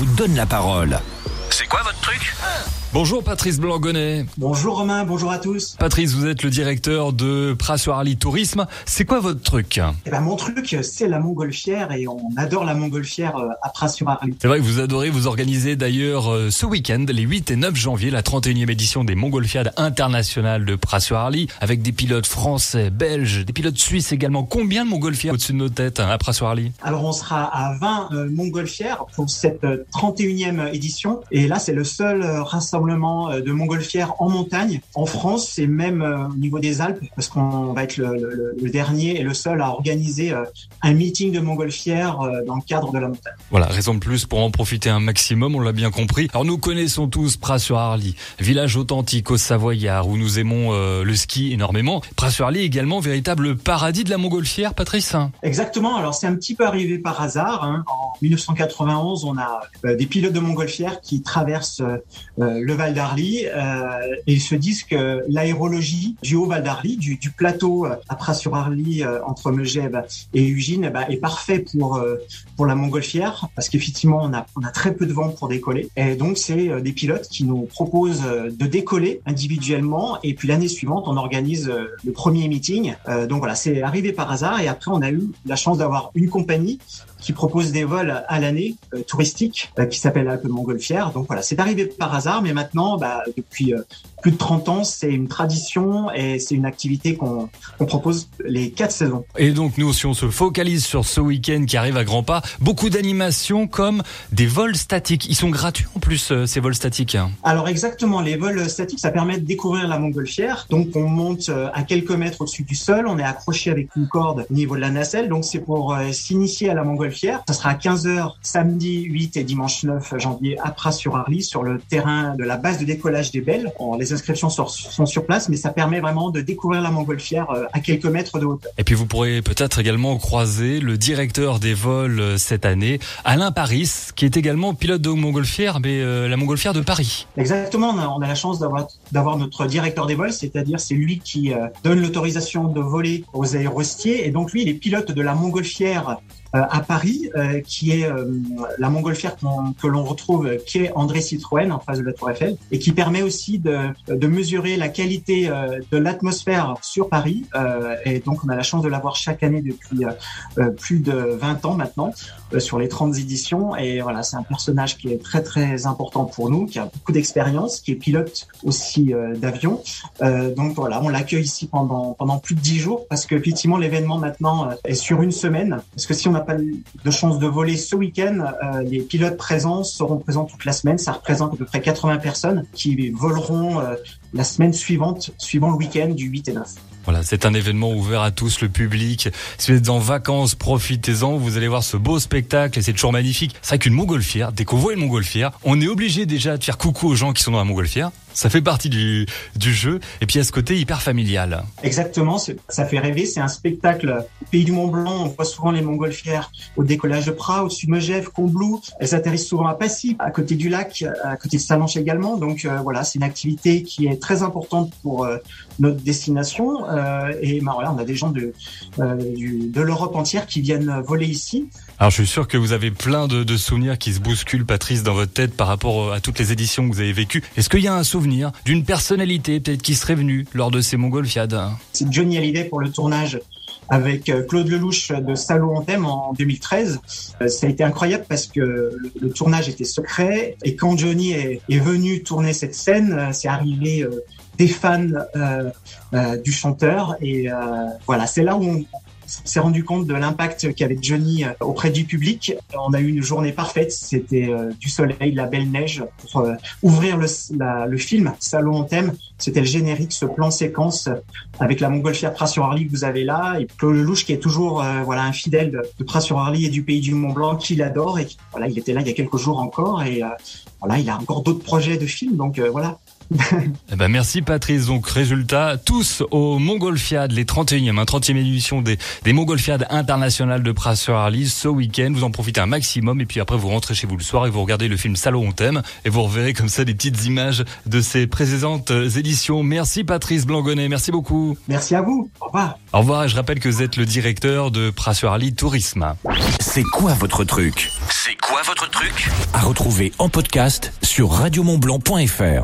vous donne la parole. C'est quoi votre truc? Bonjour Patrice Blangonnet. Bonjour Romain, bonjour à tous. Patrice, vous êtes le directeur de Prassoarli Tourisme. C'est quoi votre truc eh ben, Mon truc, c'est la montgolfière et on adore la montgolfière euh, à Prassoarli. C'est vrai que vous adorez, vous organisez d'ailleurs euh, ce week-end, les 8 et 9 janvier, la 31e édition des Montgolfiades internationales de Prassoarli avec des pilotes français, belges, des pilotes suisses également. Combien de montgolfières au-dessus de nos têtes hein, à Prassoarli Alors on sera à 20 euh, montgolfières pour cette 31e édition et là c'est le seul rassemblement euh, de montgolfières en montagne en France et même euh, au niveau des Alpes parce qu'on va être le, dernier et le seul à organiser euh, un meeting de montgolfières dans le cadre de la montagne. Voilà, raison de plus pour en profiter un maximum, on l'a bien compris. Alors nous connaissons tous Pras-sur-Arly, village authentique au Savoyard où nous aimons le ski énormément. Pras-sur-Arly également véritable paradis de la montgolfière, Patrice. Exactement, alors c'est un petit peu arrivé par hasard. Hein. En 1991, on a des pilotes de montgolfière qui traversent le le Val d'Arly euh, et ils se disent que l'aérologie du haut Val d'Arly, du, plateau euh, à Pras-sur-Arly euh, entre Megève et Ugine, eh ben, est parfait pour pour la montgolfière parce qu'effectivement on a on a très peu de vent pour décoller et donc c'est des pilotes qui nous proposent de décoller individuellement et puis l'année suivante on organise le premier meeting. donc voilà, c'est arrivé par hasard et après on a eu la chance d'avoir une compagnie qui propose des vols à l'année touristiques qui s'appelle Alpes Montgolfière. Donc voilà, c'est arrivé par hasard, mais maintenant, bah, depuis euh, plus de 30 ans, c'est une tradition et c'est une activité qu'on propose les quatre saisons. Et donc nous, si on se focalise sur ce week-end qui arrive à grands pas, beaucoup d'animations comme des vols statiques. Ils sont gratuits en plus, euh, ces vols statiques Alors exactement, les vols statiques, ça permet de découvrir la montgolfière. Donc on monte euh, à quelques mètres au-dessus du sol, on est accroché avec une corde au niveau de la nacelle. Donc c'est pour s'initier à la montgolfière. Ça sera à 15h samedi 8 et dimanche 9 janvier à Pras-sur-Arly sur le terrain de la base de décollage des Belles. les inscriptions sont, sur place, mais ça permet vraiment de découvrir la montgolfière euh, à quelques mètres de hauteur. Et puis vous pourrez peut-être également croiser le directeur des vols euh, cette année, Alain Paris, qui est également pilote de montgolfière, mais euh, la montgolfière de Paris. Exactement, on a, la chance d'avoir d'avoir notre directeur des vols, c'est-à-dire c'est lui qui donne l'autorisation de voler aux aérostiers, et donc lui il est pilote de la montgolfière à Paris, euh, qui est euh, la montgolfière que l'on retrouve, qui est André Citroën en face de la Tour Eiffel, et qui permet aussi de, de mesurer la qualité de l'atmosphère sur Paris. et donc, on a la chance de l'avoir chaque année depuis plus de 20 ans maintenant sur les 30 éditions. Et voilà, c'est un personnage qui est très très important pour nous, qui a beaucoup d'expérience, qui est pilote aussi d'avion. donc voilà, on l'accueille ici pendant pendant plus de 10 jours parce que effectivement l'événement maintenant est sur une semaine. Parce que si on a pas de chance de voler ce week-end, euh, les pilotes présents seront présents toute la semaine. Ça représente à peu près 80 personnes qui voleront euh, la semaine suivante, suivant le week-end du 8 et 9. Voilà, c'est un événement ouvert à tous, le public. Si vous êtes en vacances, profitez-en. Vous allez voir ce beau spectacle et c'est toujours magnifique. C'est vrai qu'une montgolfière, dès qu'on voit une montgolfière, on est obligé déjà de faire coucou aux gens qui sont dans la montgolfière. Ça fait partie du, du jeu. Et puis à ce côté hyper familial. Exactement, ça fait rêver. C'est un spectacle au pays du Mont Blanc. On voit souvent les montgolfières au décollage de Pras, au-dessus de Megève, Combloux. Elles atterrissent souvent à Passy, à côté du lac, à côté de Salanches également. Donc euh, voilà, c'est une activité qui est très importante pour euh, notre destination. Euh, et ben, voilà, on a des gens de, de l'Europe entière qui viennent voler ici. Alors je suis sûr que vous avez plein de, de, souvenirs qui se bousculent, Patrice, dans votre tête par rapport à toutes les éditions que vous avez vécues. Est-ce qu'il y a un souvenir d'une personnalité peut-être qui serait venue lors de ces montgolfiades? C'est Johnny Hallyday pour le tournage avec euh, Claude Lelouch de Salaud en thème en 2013. Euh, ça a été incroyable parce que le, tournage était secret et quand Johnny est, est venu tourner cette scène, euh, c'est arrivé des fans du chanteur et voilà, c'est là où on, s'est rendu compte de l'impact qu'avait Johnny euh, auprès du public. On a eu une journée parfaite, c'était euh, du soleil, la belle neige pour euh, ouvrir le, film Salon en thème. C'était le générique, ce plan séquence avec la montgolfière Pras sur Arly que vous avez là. Et Claude Lelouch qui est toujours voilà un fidèle de, de Pras sur Arly et du pays du Mont Blanc qui l'adore. Et voilà il était là il y a quelques jours encore. Et voilà il a encore d'autres projets de films. Donc voilà eh ben merci Patrice. Donc résultat, tous au Montgolfiade, les 31e, un 30e édition des, des Montgolfiades internationales de Pras Arlis ce week-end. Vous en profitez un maximum et puis après vous rentrez chez vous le soir et vous regardez le film Salon on thème et vous reverrez comme ça des petites images de ces précédentes éditions. édition. Merci Patrice Blangonnet, merci beaucoup. Merci à vous. Au revoir. Au revoir, je rappelle que vous êtes le directeur de Prassuarly Tourisme. C'est quoi votre truc? C'est quoi votre truc? À retrouver en podcast sur radiomontblanc.fr.